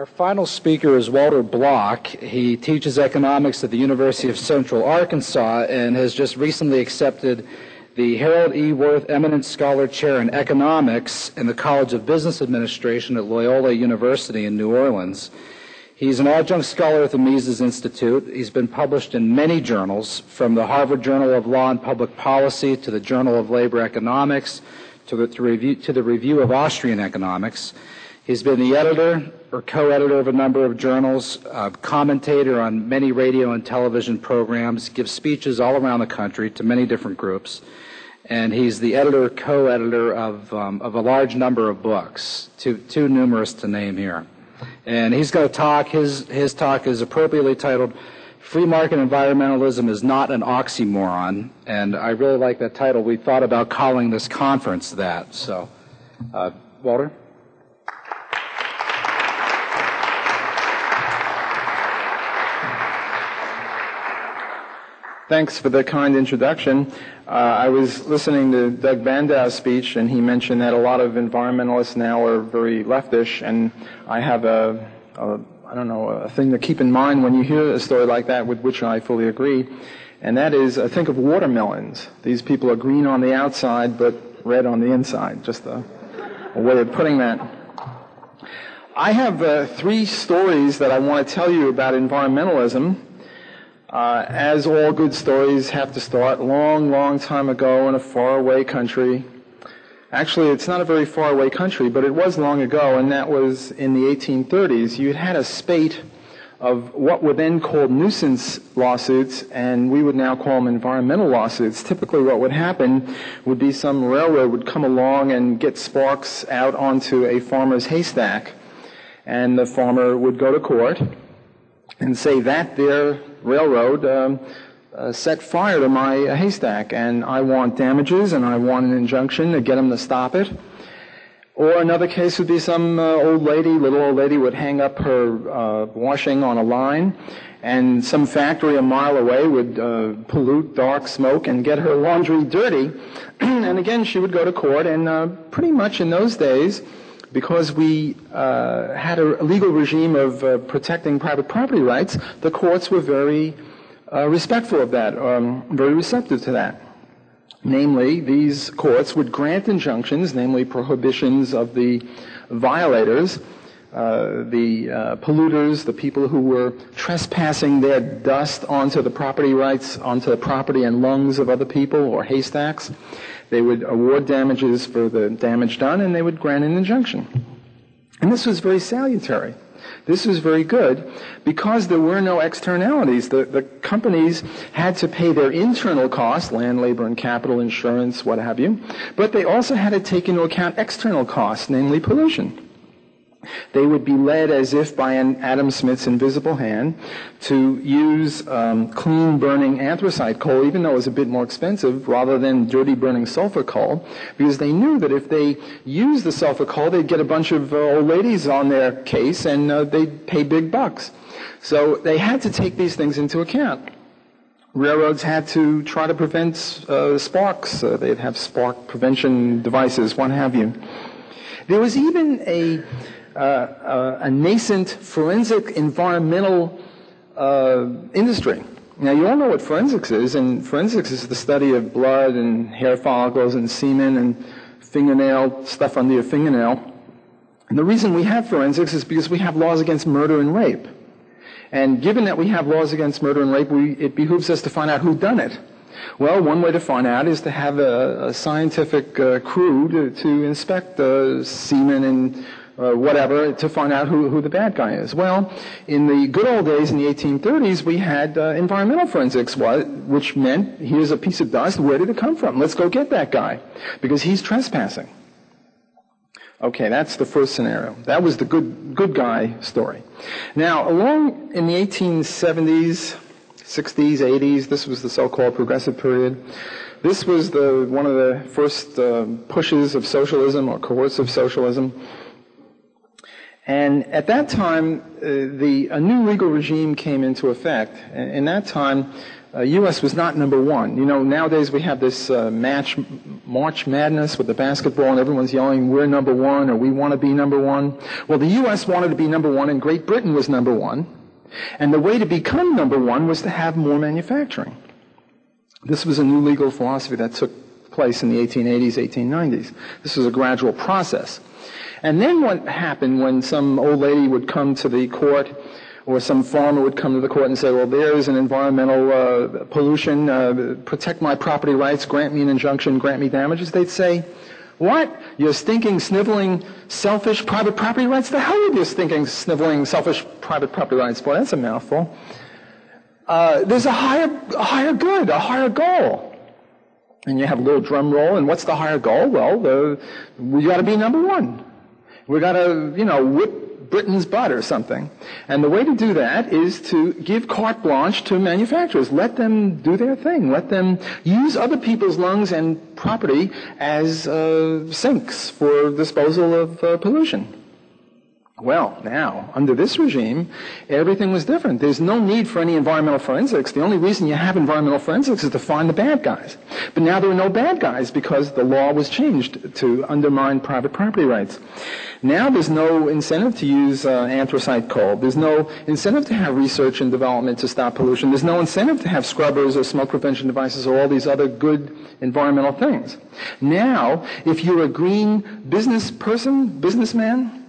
Our final speaker is Walter Block. He teaches economics at the University of Central Arkansas and has just recently accepted the Harold E. Wirth Eminent Scholar Chair in Economics in the College of Business Administration at Loyola University in New Orleans. He's an adjunct scholar at the Mises Institute. He's been published in many journals, from the Harvard Journal of Law and Public Policy to the Journal of Labor Economics to the, to review, to the Review of Austrian Economics. He's been the editor or co-editor of a number of journals, uh, commentator on many radio and television programs, gives speeches all around the country to many different groups, and he's the editor, co-editor of, um, of a large number of books, too, too numerous to name here. And he's going to talk, his, his talk is appropriately titled, Free Market Environmentalism is Not an Oxymoron, and I really like that title. We thought about calling this conference that, so, uh, Walter? Thanks for the kind introduction. Uh, I was listening to Doug Bandow's speech, and he mentioned that a lot of environmentalists now are very leftish, and I have a, a I don't know, a thing to keep in mind when you hear a story like that, with which I fully agree, and that is, uh, think of watermelons. These people are green on the outside, but red on the inside. Just a, a way of putting that. I have uh, three stories that I want to tell you about environmentalism uh, as all good stories have to start, long, long time ago in a faraway country. Actually, it's not a very faraway country, but it was long ago, and that was in the 1830s. You had a spate of what were then called nuisance lawsuits, and we would now call them environmental lawsuits. Typically, what would happen would be some railroad would come along and get sparks out onto a farmer's haystack, and the farmer would go to court and say that there railroad um, uh, set fire to my haystack, and I want damages and I want an injunction to get them to stop it. Or another case would be some uh, old lady, little old lady, would hang up her uh, washing on a line, and some factory a mile away would uh, pollute dark smoke and get her laundry dirty. and again, she would go to court, and uh, pretty much in those days, because we uh, had a legal regime of uh, protecting private property rights, the courts were very uh, respectful of that, um, very receptive to that. Namely, these courts would grant injunctions, namely prohibitions of the violators, uh, the uh, polluters, the people who were trespassing their dust onto the property rights, onto the property and lungs of other people or haystacks. They would award damages for the damage done and they would grant an injunction. And this was very salutary. This was very good because there were no externalities. The, the companies had to pay their internal costs, land, labor, and capital, insurance, what have you, but they also had to take into account external costs, namely pollution. They would be led as if by an Adam Smith's invisible hand to use um, clean burning anthracite coal, even though it was a bit more expensive, rather than dirty burning sulfur coal, because they knew that if they used the sulfur coal, they'd get a bunch of uh, old ladies on their case and uh, they'd pay big bucks. So they had to take these things into account. Railroads had to try to prevent uh, sparks. Uh, they'd have spark prevention devices, what have you. There was even a uh, uh, a nascent forensic environmental uh, industry. Now, you all know what forensics is, and forensics is the study of blood and hair follicles and semen and fingernail, stuff under your fingernail. And the reason we have forensics is because we have laws against murder and rape. And given that we have laws against murder and rape, we, it behooves us to find out who done it. Well, one way to find out is to have a, a scientific uh, crew to, to inspect the semen and uh, whatever, to find out who, who the bad guy is. Well, in the good old days in the 1830s, we had uh, environmental forensics, which meant here's a piece of dust, where did it come from? Let's go get that guy, because he's trespassing. Okay, that's the first scenario. That was the good, good guy story. Now, along in the 1870s, 60s, 80s, this was the so-called progressive period. This was the, one of the first uh, pushes of socialism or coercive socialism. And at that time, uh, the, a new legal regime came into effect. And in that time, uh, U.S. was not number one. You know, nowadays we have this uh, match, March Madness with the basketball, and everyone's yelling, "We're number one," or "We want to be number one." Well, the U.S. wanted to be number one, and Great Britain was number one. And the way to become number one was to have more manufacturing. This was a new legal philosophy that took place in the 1880s, 1890s. This was a gradual process. And then what happened when some old lady would come to the court or some farmer would come to the court and say, well, there's an environmental uh, pollution, uh, protect my property rights, grant me an injunction, grant me damages, they'd say, what? You're stinking, sniveling, selfish private property rights? The hell with your stinking, sniveling, selfish private property rights? Boy, that's a mouthful. Uh, there's a higher, a higher good, a higher goal. And you have a little drum roll, and what's the higher goal? Well, the, we gotta be number one. We gotta, you know, whip Britain's butt or something. And the way to do that is to give carte blanche to manufacturers. Let them do their thing. Let them use other people's lungs and property as uh, sinks for disposal of uh, pollution. Well, now, under this regime, everything was different. There's no need for any environmental forensics. The only reason you have environmental forensics is to find the bad guys. But now there are no bad guys because the law was changed to undermine private property rights. Now there's no incentive to use uh, anthracite coal. There's no incentive to have research and development to stop pollution. There's no incentive to have scrubbers or smoke prevention devices or all these other good environmental things. Now, if you're a green business person, businessman,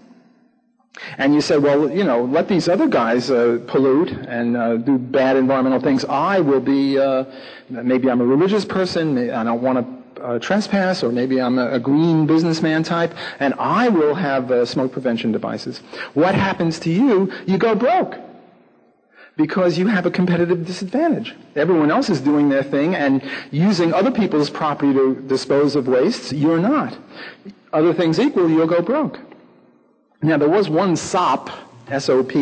and you say, well, you know, let these other guys uh, pollute and uh, do bad environmental things. I will be, uh, maybe I'm a religious person. I don't want to uh, trespass, or maybe I'm a, a, green businessman type, and I will have uh, smoke prevention devices. What happens to you? You go broke because you have a competitive disadvantage. Everyone else is doing their thing and using other people's property to dispose of wastes. You're not. Other things equal, you'll go broke. Now, there was one SOP, SOP,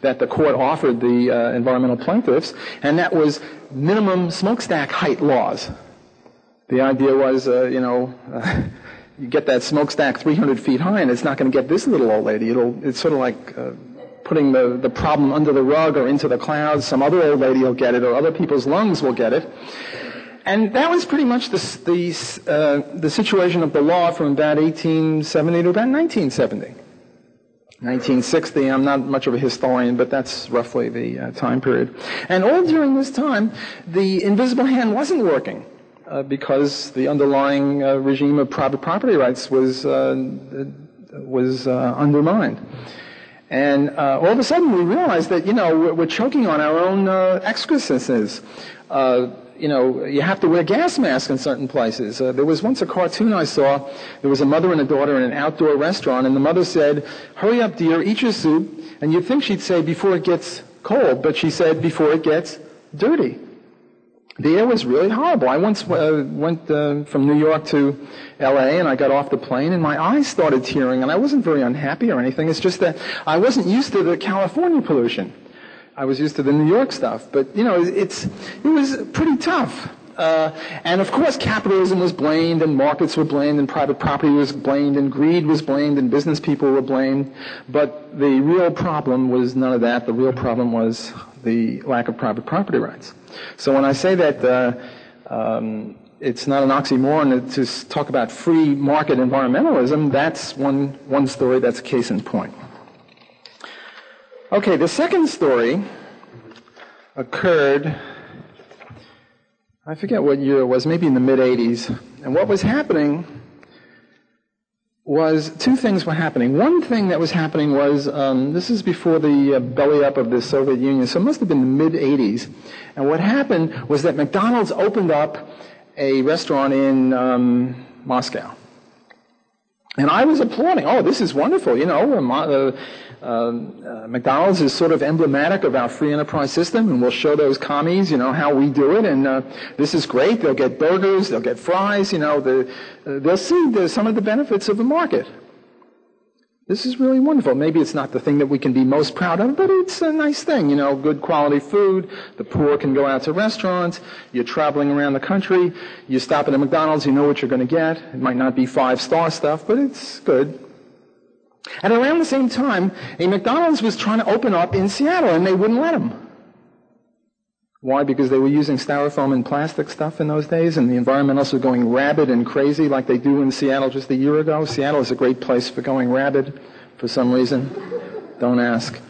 that the court offered the uh, environmental plaintiffs, and that was minimum smokestack height laws. The idea was, uh, you know, uh, you get that smokestack 300 feet high, and it's not going to get this little old lady. It'll, it's sort of like uh, putting the, the problem under the rug or into the clouds. Some other old lady will get it, or other people's lungs will get it. And that was pretty much the, the, uh, the situation of the law from about 1870 to about 1970. 1960. I'm not much of a historian, but that's roughly the uh, time period. And all during this time, the invisible hand wasn't working uh, because the underlying uh, regime of private property rights was uh, was uh, undermined. And uh, all of a sudden, we realized that you know we're, we're choking on our own excrescences you know, you have to wear gas masks in certain places. Uh, there was once a cartoon I saw. There was a mother and a daughter in an outdoor restaurant, and the mother said, "Hurry up, dear, eat your soup." And you'd think she'd say, "Before it gets cold," but she said, "Before it gets dirty." The air was really horrible. I once uh, went uh, from New York to L.A. and I got off the plane and my eyes started tearing, and I wasn't very unhappy or anything. It's just that I wasn't used to the California pollution. I was used to the New York stuff, but you know, it's it was pretty tough. Uh, and of course, capitalism was blamed, and markets were blamed, and private property was blamed, and greed was blamed, and business people were blamed. But the real problem was none of that. The real problem was the lack of private property rights. So when I say that uh, um, it's not an oxymoron to talk about free market environmentalism, that's one, one story, that's a case in point. Okay, the second story occurred, I forget what year it was, maybe in the mid 80s. And what was happening was two things were happening. One thing that was happening was um, this is before the uh, belly up of the Soviet Union, so it must have been the mid 80s. And what happened was that McDonald's opened up a restaurant in um, Moscow. And I was applauding. Oh, this is wonderful. You know, um, uh, McDonald's is sort of emblematic of our free enterprise system, and we'll show those commies, you know, how we do it. And uh, this is great. They'll get burgers, they'll get fries. You know, the, uh, they'll see the, some of the benefits of the market. This is really wonderful. Maybe it's not the thing that we can be most proud of, but it's a nice thing. You know, good quality food. The poor can go out to restaurants. You're traveling around the country. You stop at a McDonald's, you know what you're going to get. It might not be five star stuff, but it's good. And around the same time, a McDonald's was trying to open up in Seattle, and they wouldn't let them. Why? Because they were using styrofoam and plastic stuff in those days, and the environmentalists were going rabid and crazy like they do in Seattle just a year ago. Seattle is a great place for going rabid for some reason. Don't ask.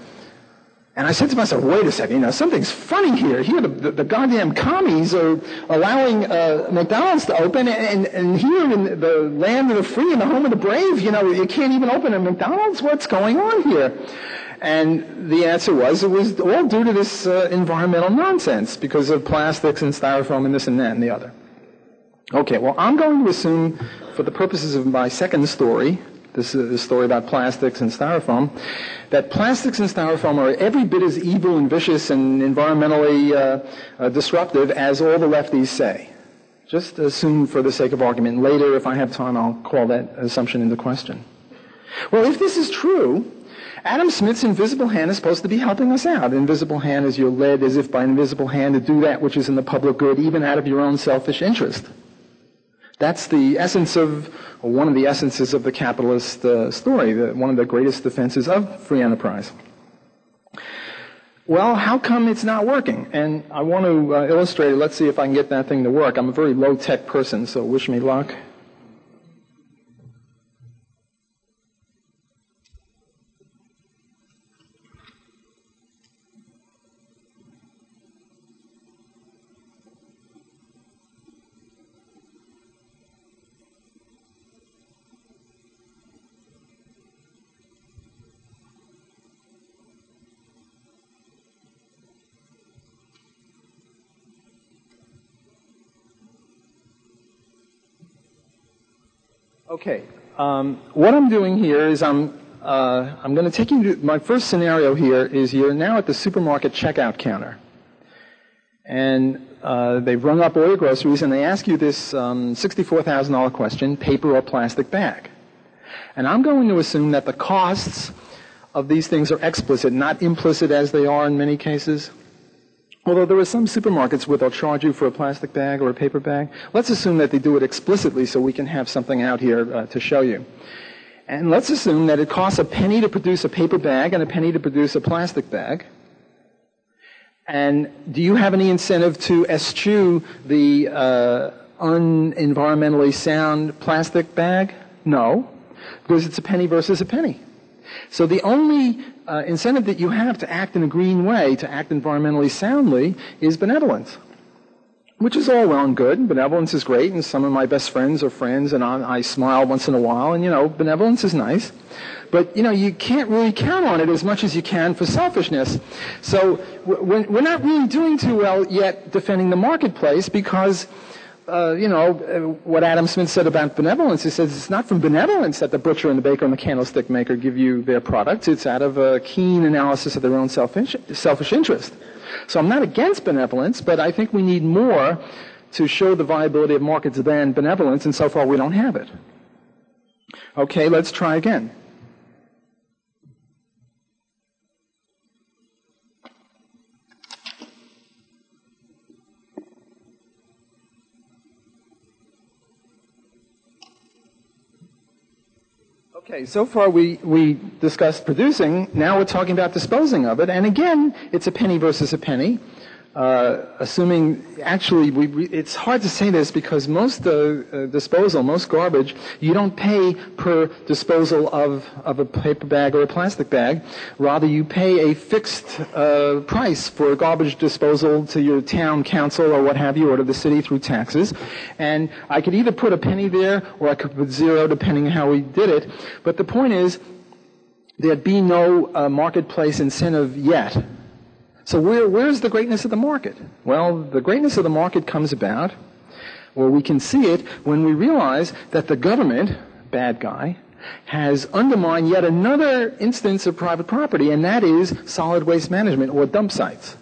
And I said to myself, wait a second, you know, something's funny here. Here, the, the, the goddamn commies are allowing uh, McDonald's to open, and, and here in the land of the free and the home of the brave, you know, you can't even open a McDonald's? What's going on here? And the answer was it was all due to this uh, environmental nonsense because of plastics and styrofoam and this and that and the other. Okay, well, I'm going to assume, for the purposes of my second story, this is a story about plastics and styrofoam, that plastics and styrofoam are every bit as evil and vicious and environmentally uh, uh, disruptive as all the lefties say. Just assume for the sake of argument. Later, if I have time, I'll call that assumption into question. Well, if this is true, Adam Smith's invisible hand is supposed to be helping us out. Invisible hand is you're led as if by an invisible hand to do that which is in the public good, even out of your own selfish interest. That's the essence of, one of the essences of the capitalist uh, story, the, one of the greatest defenses of free enterprise. Well, how come it's not working? And I want to uh, illustrate it. Let's see if I can get that thing to work. I'm a very low tech person, so wish me luck. Okay. Um, what I'm doing here is I'm uh, I'm going to take you to my first scenario here is you're now at the supermarket checkout counter, and uh, they've rung up all your groceries and they ask you this um, $64,000 question: paper or plastic bag? And I'm going to assume that the costs of these things are explicit, not implicit as they are in many cases. Although there are some supermarkets where they'll charge you for a plastic bag or a paper bag, let's assume that they do it explicitly so we can have something out here uh, to show you. And let's assume that it costs a penny to produce a paper bag and a penny to produce a plastic bag. And do you have any incentive to eschew the uh, unenvironmentally sound plastic bag? No, because it's a penny versus a penny. So the only uh, incentive that you have to act in a green way, to act environmentally soundly, is benevolence. Which is all well and good. Benevolence is great, and some of my best friends are friends, and I, I smile once in a while, and you know, benevolence is nice. But, you know, you can't really count on it as much as you can for selfishness. So we're not really doing too well yet defending the marketplace because uh, you know, uh, what Adam Smith said about benevolence. He says it's not from benevolence that the butcher and the baker and the candlestick maker give you their products. It's out of a keen analysis of their own selfish, selfish interest. So I'm not against benevolence, but I think we need more to show the viability of markets than benevolence, and so far we don't have it. Okay, let's try again. Okay, so far we, we discussed producing. Now we're talking about disposing of it. And again, it's a penny versus a penny. Uh, assuming actually we, we, it's hard to say this because most uh, disposal, most garbage, you don't pay per disposal of, of a paper bag or a plastic bag. Rather, you pay a fixed uh, price for garbage disposal to your town council or what have you, or to the city through taxes. And I could either put a penny there or I could put zero depending on how we did it. But the point is, there'd be no uh, marketplace incentive yet so where, where's the greatness of the market? Well, the greatness of the market comes about, or we can see it when we realize that the government, bad guy, has undermined yet another instance of private property, and that is solid waste management or dump sites.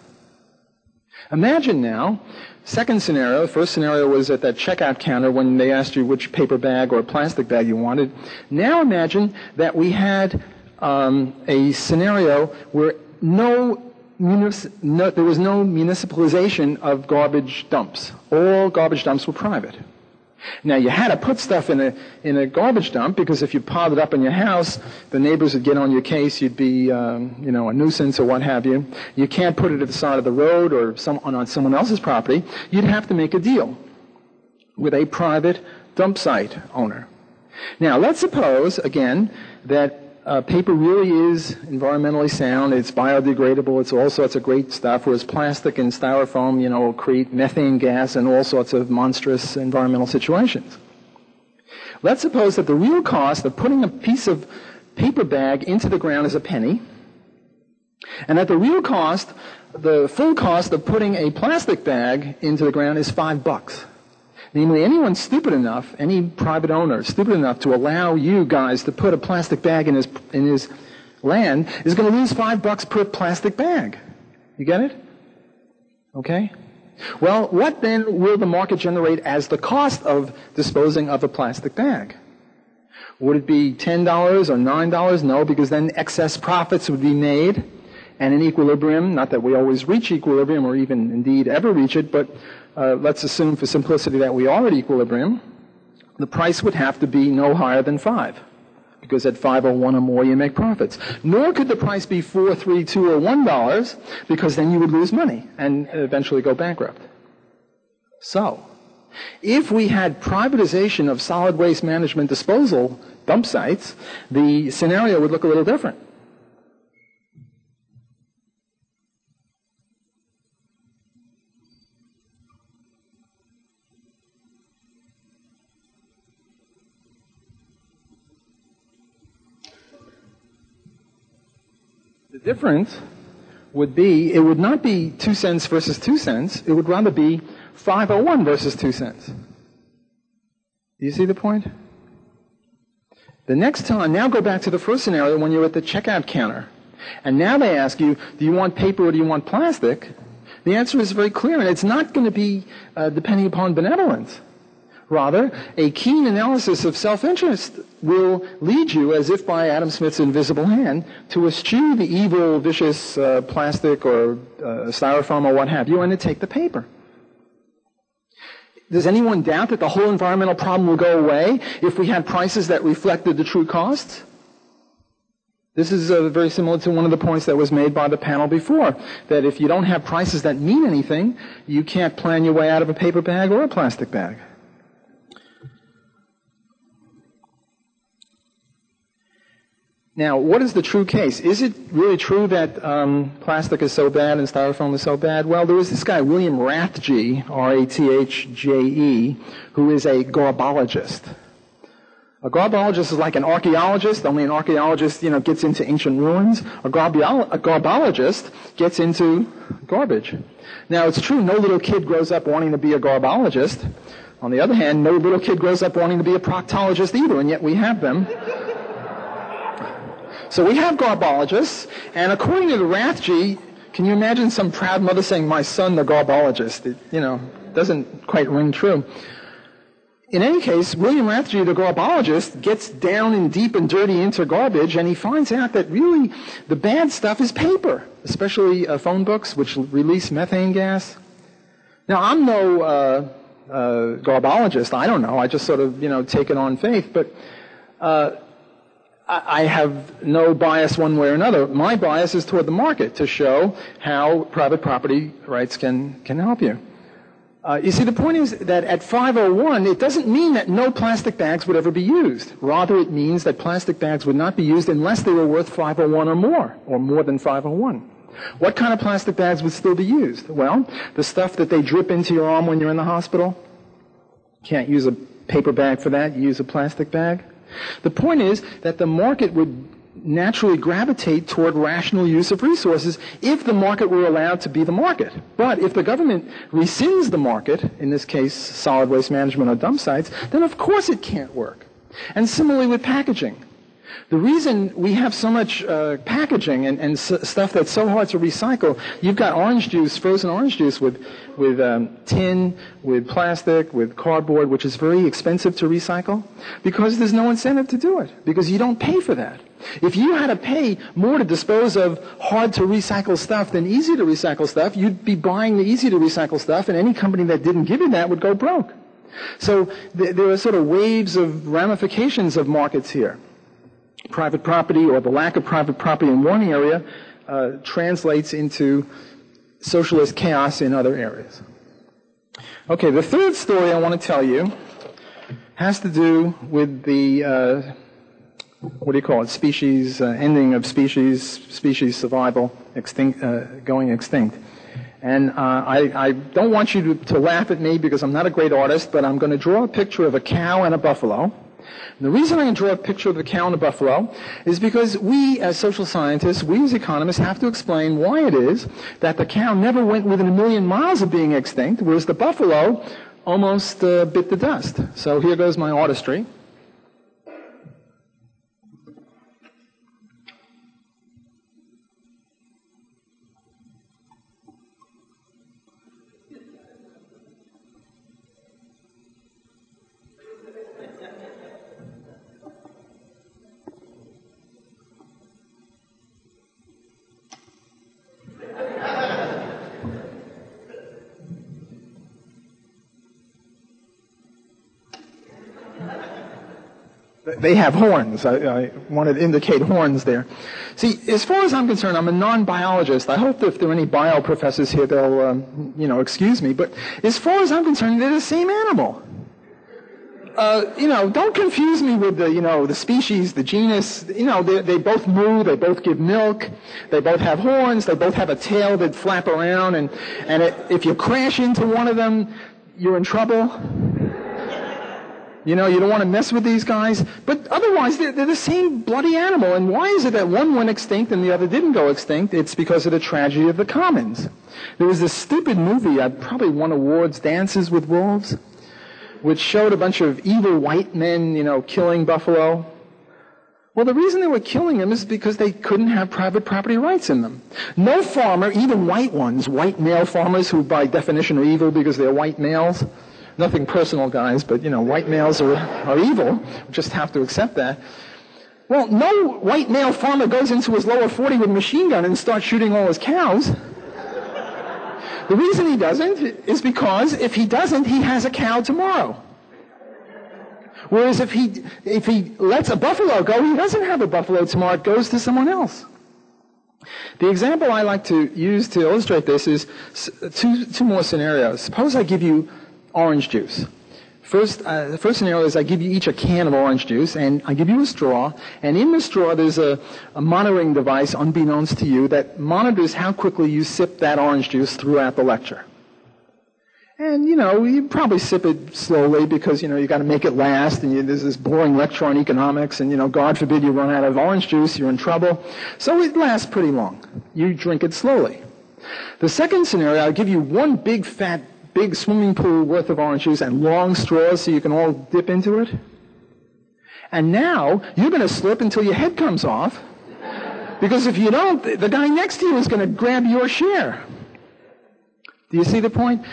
Imagine now, second scenario, The first scenario was at that checkout counter when they asked you which paper bag or plastic bag you wanted. Now imagine that we had um, a scenario where no no, there was no municipalization of garbage dumps. All garbage dumps were private. Now you had to put stuff in a in a garbage dump because if you piled it up in your house, the neighbors would get on your case. You'd be um, you know a nuisance or what have you. You can't put it at the side of the road or some, on someone else's property. You'd have to make a deal with a private dump site owner. Now let's suppose again that uh, paper really is environmentally sound. It's biodegradable. It's all sorts of great stuff. Whereas plastic and styrofoam, you know, create methane gas and all sorts of monstrous environmental situations. Let's suppose that the real cost of putting a piece of paper bag into the ground is a penny, and that the real cost, the full cost of putting a plastic bag into the ground is five bucks. Namely, anyone stupid enough, any private owner stupid enough to allow you guys to put a plastic bag in his, in his land is going to lose five bucks per plastic bag. You get it? Okay? Well, what then will the market generate as the cost of disposing of a plastic bag? Would it be $10 or $9? No, because then excess profits would be made and in equilibrium, not that we always reach equilibrium or even indeed ever reach it, but uh, let's assume for simplicity that we are at equilibrium, the price would have to be no higher than 5 because at 501 or one or more you make profits. Nor could the price be 4, 3, 2, or 1 dollars because then you would lose money and eventually go bankrupt. So, if we had privatization of solid waste management disposal dump sites, the scenario would look a little different. Difference would be, it would not be 2 cents versus 2 cents, it would rather be 501 versus 2 cents. Do you see the point? The next time, now go back to the first scenario when you're at the checkout counter. And now they ask you, do you want paper or do you want plastic? The answer is very clear, and it's not going to be uh, depending upon benevolence. Rather, a keen analysis of self-interest will lead you, as if by Adam Smith's invisible hand, to eschew the evil, vicious uh, plastic or uh, styrofoam or what have you, and to take the paper. Does anyone doubt that the whole environmental problem will go away if we had prices that reflected the true costs? This is uh, very similar to one of the points that was made by the panel before, that if you don't have prices that mean anything, you can't plan your way out of a paper bag or a plastic bag. Now, what is the true case? Is it really true that um, plastic is so bad and styrofoam is so bad? Well, there was this guy, William Rathje, R-A-T-H-J-E, who is a garbologist. A garbologist is like an archaeologist, only an archaeologist, you know, gets into ancient ruins. A, a garbologist gets into garbage. Now, it's true, no little kid grows up wanting to be a garbologist. On the other hand, no little kid grows up wanting to be a proctologist either, and yet we have them. So we have garbologists, and according to the Rathje, can you imagine some proud mother saying, my son, the garbologist? It, you know, doesn't quite ring true. In any case, William Rathje, the garbologist, gets down and deep and dirty into garbage, and he finds out that really the bad stuff is paper, especially uh, phone books, which release methane gas. Now, I'm no uh, uh, garbologist. I don't know. I just sort of, you know, take it on faith. But uh, I have no bias one way or another. My bias is toward the market to show how private property rights can, can help you. Uh, you see, the point is that at 501, it doesn't mean that no plastic bags would ever be used. Rather, it means that plastic bags would not be used unless they were worth 501 or more, or more than 501. What kind of plastic bags would still be used? Well, the stuff that they drip into your arm when you're in the hospital. Can't use a paper bag for that. You use a plastic bag. The point is that the market would naturally gravitate toward rational use of resources if the market were allowed to be the market. But if the government rescinds the market, in this case solid waste management or dump sites, then of course it can't work. And similarly with packaging. The reason we have so much uh, packaging and, and s- stuff that's so hard to recycle, you've got orange juice, frozen orange juice with, with um, tin, with plastic, with cardboard, which is very expensive to recycle, because there's no incentive to do it, because you don't pay for that. If you had to pay more to dispose of hard to recycle stuff than easy to recycle stuff, you'd be buying the easy to recycle stuff, and any company that didn't give you that would go broke. So th- there are sort of waves of ramifications of markets here. Private property or the lack of private property in one area uh, translates into socialist chaos in other areas. Okay, the third story I want to tell you has to do with the uh, what do you call it? Species uh, ending of species, species survival, extinct, uh, going extinct. And uh, I, I, don't want you to, to, laugh at me because I'm not a great artist, but I'm going to draw a picture of a cow and a buffalo. And the reason I can draw a picture of a cow and a buffalo is because we, as social scientists, we as economists, have to explain why it is that the cow never went within a million miles of being extinct, whereas the buffalo almost uh, bit the dust. So here goes my artistry. They have horns. I, I, wanted to indicate horns there. See, as far as I'm concerned, I'm a non-biologist. I hope that if there are any bio professors here, they'll, um, you know, excuse me. But as far as I'm concerned, they're the same animal. Uh, you know, don't confuse me with the, you know, the species, the genus. You know, they, they both moo, they both give milk, they both have horns, they both have a tail that flap around, and, and it, if you crash into one of them, you're in trouble. You know, you don't want to mess with these guys. But otherwise, they're, they're, the same bloody animal. And why is it that one went extinct and the other didn't go extinct? It's because of the tragedy of the commons. There was this stupid movie, I probably won awards, Dances with Wolves, which showed a bunch of evil white men, you know, killing buffalo. Well, the reason they were killing them is because they couldn't have private property rights in them. No farmer, even white ones, white male farmers who by definition are evil because they're white males, Nothing personal, guys, but you know, white males are, are evil. We just have to accept that. Well, no white male farmer goes into his lower 40 with a machine gun and starts shooting all his cows. The reason he doesn't is because if he doesn't, he has a cow tomorrow. Whereas if he, if he lets a buffalo go, he doesn't have a buffalo tomorrow. It goes to someone else. The example I like to use to illustrate this is two, two more scenarios. Suppose I give you orange juice. First, uh, the first scenario is I give you each a can of orange juice, and I give you a straw, and in the straw there's a, a, monitoring device, unbeknownst to you, that monitors how quickly you sip that orange juice throughout the lecture. And, you know, you probably sip it slowly because, you know, you got to make it last, and you, there's this boring lecture on economics, and, you know, God forbid you run out of orange juice, you're in trouble. So it lasts pretty long. You drink it slowly. The second scenario, I'll give you one big fat big swimming pool worth of orange juice and long straws so you can all dip into it. And now you're going to slip until your head comes off. Because if you don't, the guy next to you is going to grab your share. Do you see the point?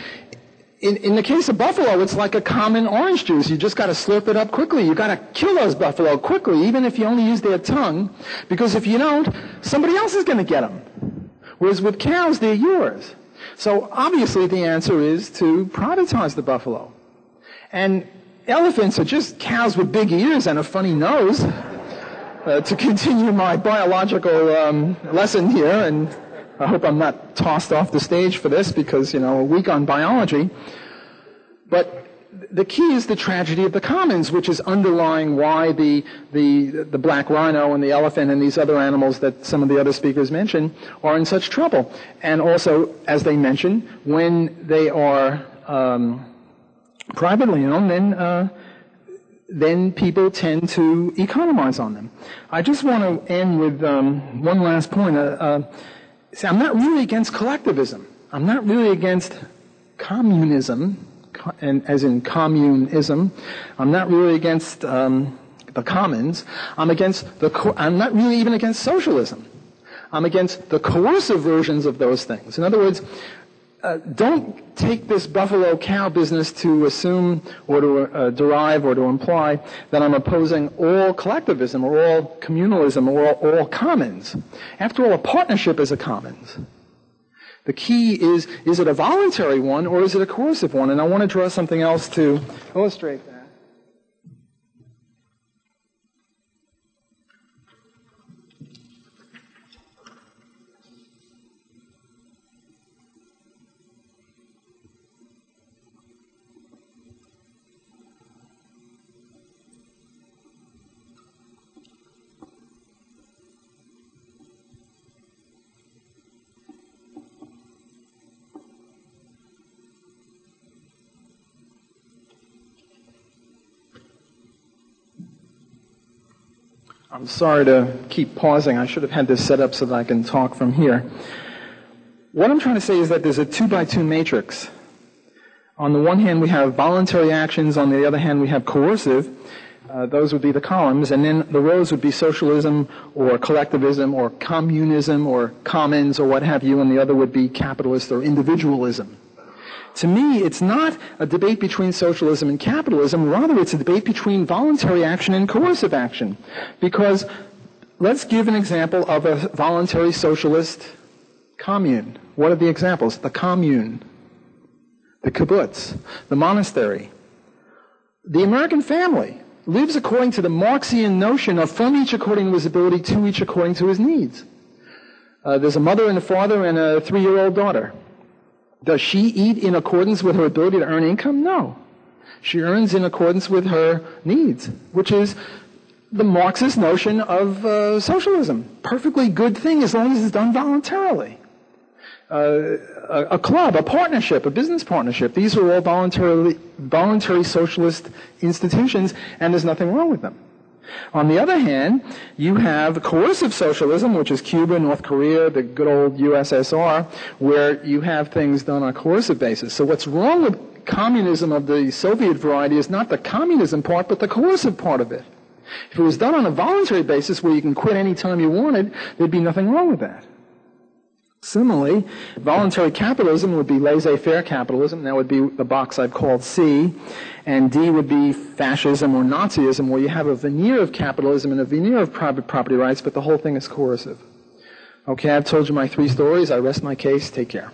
In, in the case of buffalo, it's like a common orange juice. You just got to slurp it up quickly. You got to kill those buffalo quickly, even if you only use their tongue, because if you don't, somebody else is going to get them. Whereas with cows, they're yours. So obviously the answer is to privatize the buffalo. And elephants are just cows with big ears and a funny nose. Uh, to continue my biological um, lesson here, and I hope I'm not tossed off the stage for this because, you know, a week on biology. But the key is the tragedy of the commons, which is underlying why the, the, the black rhino and the elephant and these other animals that some of the other speakers mentioned are in such trouble. And also, as they mentioned, when they are um, privately owned, then uh, then people tend to economize on them. I just want to end with um, one last point. Uh, uh, see, I'm not really against collectivism. I'm not really against communism as in communism. I'm not really against um, the commons. I'm against the. Co- I'm not really even against socialism. I'm against the coercive versions of those things. In other words, uh, don't take this buffalo cow business to assume or to uh, derive or to imply that I'm opposing all collectivism or all communalism or all, all commons. After all, a partnership is a commons. The key is, is it a voluntary one or is it a coercive one? And I want to draw something else to illustrate that. I'm sorry to keep pausing. I should have had this set up so that I can talk from here. What I'm trying to say is that there's a two by two matrix. On the one hand, we have voluntary actions. On the other hand, we have coercive. Uh, those would be the columns. And then the rows would be socialism or collectivism or communism or commons or what have you. And the other would be capitalist or individualism. To me, it's not a debate between socialism and capitalism. Rather, it's a debate between voluntary action and coercive action. Because let's give an example of a voluntary socialist commune. What are the examples? The commune, the kibbutz, the monastery. The American family lives according to the Marxian notion of from each according to his ability, to each according to his needs. Uh, there's a mother and a father and a three-year-old daughter. Does she eat in accordance with her ability to earn income? No. She earns in accordance with her needs, which is the Marxist notion of uh, socialism. Perfectly good thing as long as it's done voluntarily. Uh, a, a, club, a partnership, a business partnership. These are all voluntarily, voluntary socialist institutions, and there's nothing wrong with them. On the other hand, you have coercive socialism, which is Cuba, North Korea, the good old USSR, where you have things done on a coercive basis. So what's wrong with communism of the Soviet variety is not the communism part, but the coercive part of it. If it was done on a voluntary basis where you can quit any time you wanted, there'd be nothing wrong with that. Similarly, voluntary capitalism would be laissez-faire capitalism. That would be the box I've called C. And D would be fascism or Nazism, where you have a veneer of capitalism and a veneer of private property rights, but the whole thing is coercive. Okay, I've told you my three stories. I rest my case. Take care.